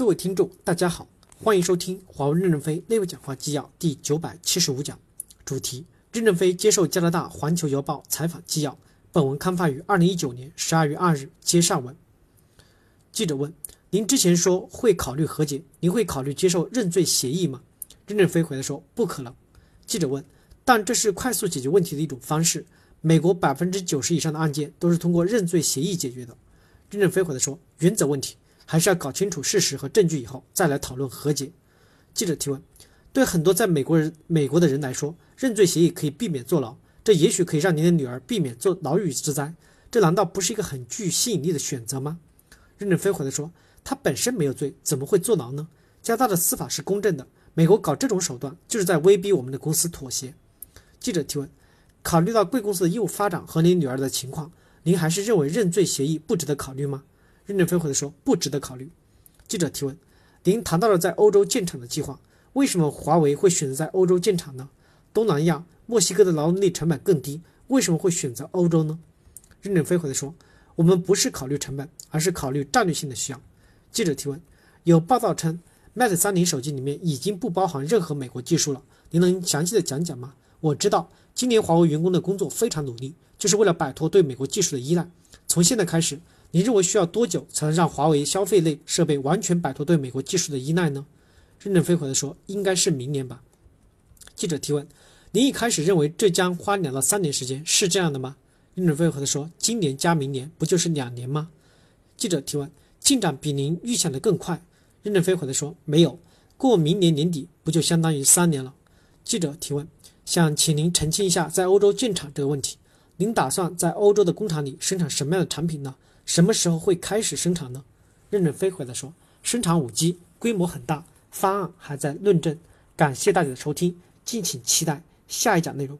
各位听众，大家好，欢迎收听华为任正非内部讲话纪要第九百七十五讲，主题：任正非接受加拿大环球邮报采访纪要。本文刊发于二零一九年十二月二日。接上文，记者问：您之前说会考虑和解，您会考虑接受认罪协议吗？任正非回答说：不可能。记者问：但这是快速解决问题的一种方式。美国百分之九十以上的案件都是通过认罪协议解决的。任正非回答说：原则问题。还是要搞清楚事实和证据以后再来讨论和解。记者提问：对很多在美国人美国的人来说，认罪协议可以避免坐牢，这也许可以让您的女儿避免坐牢狱之灾，这难道不是一个很具吸引力的选择吗？任正非回答说：他本身没有罪，怎么会坐牢呢？加拿大的司法是公正的，美国搞这种手段就是在威逼我们的公司妥协。记者提问：考虑到贵公司的业务发展和您女儿的情况，您还是认为认罪协议不值得考虑吗？任正非回答说：“不值得考虑。”记者提问：“您谈到了在欧洲建厂的计划，为什么华为会选择在欧洲建厂呢？东南亚、墨西哥的劳动力成本更低，为什么会选择欧洲呢？”任正非回答说：“我们不是考虑成本，而是考虑战略性的需要。”记者提问：“有报道称，Mate 三零手机里面已经不包含任何美国技术了，您能详细的讲讲吗？”我知道，今年华为员工的工作非常努力，就是为了摆脱对美国技术的依赖。从现在开始。你认为需要多久才能让华为消费类设备完全摆脱对美国技术的依赖呢？任正非回答说：“应该是明年吧。”记者提问：“您一开始认为这将花两到三年时间，是这样的吗？”任正非回答说：“今年加明年不就是两年吗？”记者提问：“进展比您预想的更快？”任正非回答说：“没有，过明年年底不就相当于三年了？”记者提问：“想请您澄清一下在欧洲建厂这个问题，您打算在欧洲的工厂里生产什么样的产品呢？”什么时候会开始生产呢？任正非回答说：“生产五 G 规模很大，方案还在论证。”感谢大家的收听，敬请期待下一讲内容。